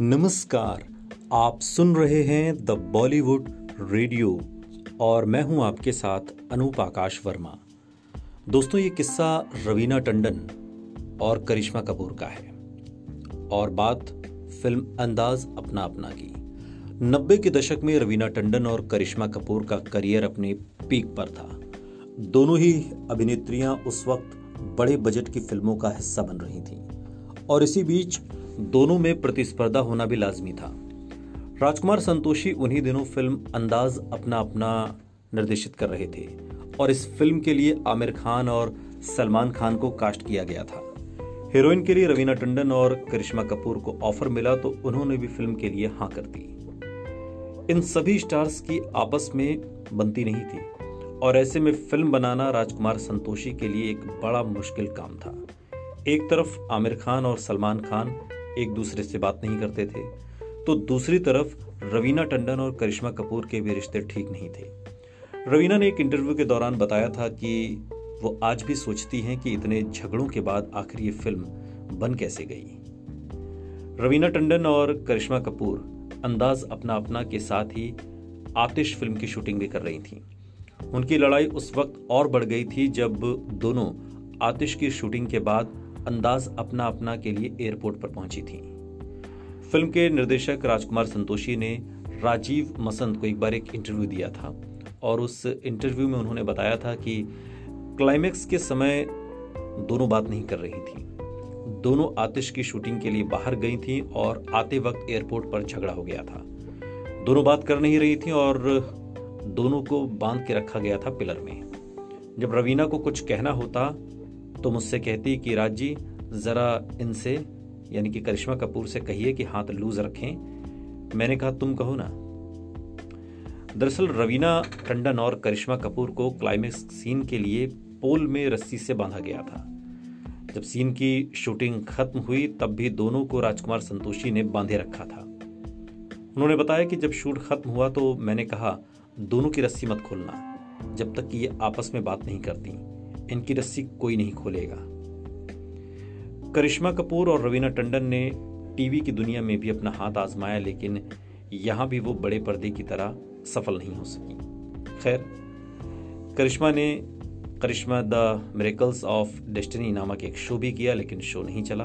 नमस्कार, आप सुन रहे हैं द बॉलीवुड रेडियो और मैं हूँ आपके साथ अनूप आकाश वर्मा। दोस्तों, ये किस्सा रवीना टंडन और करिश्मा कपूर का है और बात फ़िल्म अंदाज अपना अपना की। नब्बे के दशक में रवीना टंडन और करिश्मा कपूर का करियर अपने पीक पर था। दोनों ही अभिनेत्रियाँ उस वक्त बड़े बजट की फ़िल्मों का हिस्सा बन रही थीं और इसी बीच दोनों में प्रतिस्पर्धा होना भी लाजमी था। राजकुमार संतोषी उन्हीं दिनों फ़िल्म अंदाज अपना अपना निर्देशित कर रहे थे और इस फ़िल्म के लिए आमिर खान और सलमान खान को कास्ट किया गया था। हीरोइन के लिए रवीना टंडन और करिश्मा कपूर को ऑफ़र मिला तो उन्होंने भी फ़िल्म के लिए हाँ कर दी। इन सभी स्टार्स की आपस में बनती नहीं थी और ऐसे में फ़िल्म बनाना राजकुमार संतोषी के लिए एक बड़ा मुश्किल काम था। एक तरफ़ आमिर खान और सलमान खान एक दूसरे से बात नहीं करते थे। तो दूसरी तरफ़ रवीना टंडन और करिश्मा कपूर के भी रिश्ते ठीक नहीं थे। रवीना ने एक इंटरव्यू के दौरान बताया था कि वो आज भी सोचती हैं कि इतने झगड़ों के बाद आखिर ये फ़िल्म बन कैसे गई। रवीना टंडन और करिश्मा कपूर अंदाज अपना अपना के साथ ही आतिश फ़िल्म की शूटिंग भी कर रही थी। उनकी लड़ाई उस वक्त और बढ़ गई थी जब दोनों आतिश की शूटिंग के बाद अंदाज अपना अपना के लिए एयरपोर्ट पर पहुँची थी। फ़िल्म के निर्देशक राजकुमार संतोषी ने राजीव मसंत को एक बार एक इंटरव्यू दिया था और उस इंटरव्यू में उन्होंने बताया था कि क्लाइमेक्स के समय दोनों बात नहीं कर रही थी। दोनों आतिश की शूटिंग के लिए बाहर गई थी और आते वक्त एयरपोर्ट पर झगड़ा हो गया था। दोनों बात कर नहीं रही थी और दोनों को बाँध के रखा गया था पिलर में। जब रवीना को कुछ कहना होता तो मुझसे कहती कि, राज जी, ज़रा इनसे, यानी कि करिश्मा कपूर से कहिए कि हाथ लूज रखें। मैंने कहा, तुम कहो ना। दरअसल रवीना टंडन और करिश्मा कपूर को क्लाइमेक्स सीन के लिए पोल में रस्सी से बांधा गया था। जब सीन की शूटिंग खत्म हुई, तब भी दोनों को राजकुमार संतोषी ने बांधे रखा था। उन्होंने बताया कि जब शूट खत्म हुआ तो मैंने कहा, दोनों की रस्सी मत खोलना, जब तक कि ये आपस में बात नहीं करती। इनकी रस्सी कोई नहीं खोलेगा। करिश्मा कपूर और रवीना टंडन ने टीवी की दुनिया में भी अपना हाथ आजमाया, लेकिन यहाँ भी वो बड़े पर्दे की तरह सफल नहीं हो सकी। खैर, करिश्मा ने Karishma the miracles of destiny नामक एक शो भी किया, लेकिन शो नहीं चला।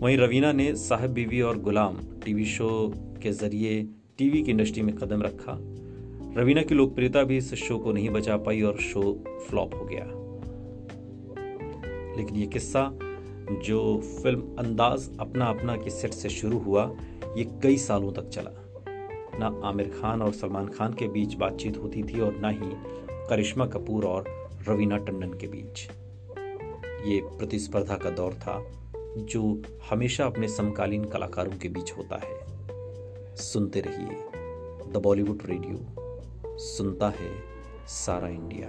वहीं रवीना ने साहब बीवी और गुलाम टीवी शो के ज़रिए टीवी की इंडस्ट्री में कदम रखा। रवीना की लोकप्रियता भी इस शो को नहीं बचा पाई और शो फ्लॉप हो गया। लेकिन ये किस्सा जो फ़िल्म अंदाज अपना अपना के सेट से शुरू हुआ, ये कई सालों तक चला। ना आमिर खान और सलमान खान के बीच बातचीत होती थी और ना ही करिश्मा कपूर और रवीना टंडन के बीच। ये प्रतिस्पर्धा का दौर था, जो हमेशा अपने समकालीन कलाकारों के बीच होता है। सुनते रहिए द बॉलीवुड रेडियो, सुनता है सारा इंडिया।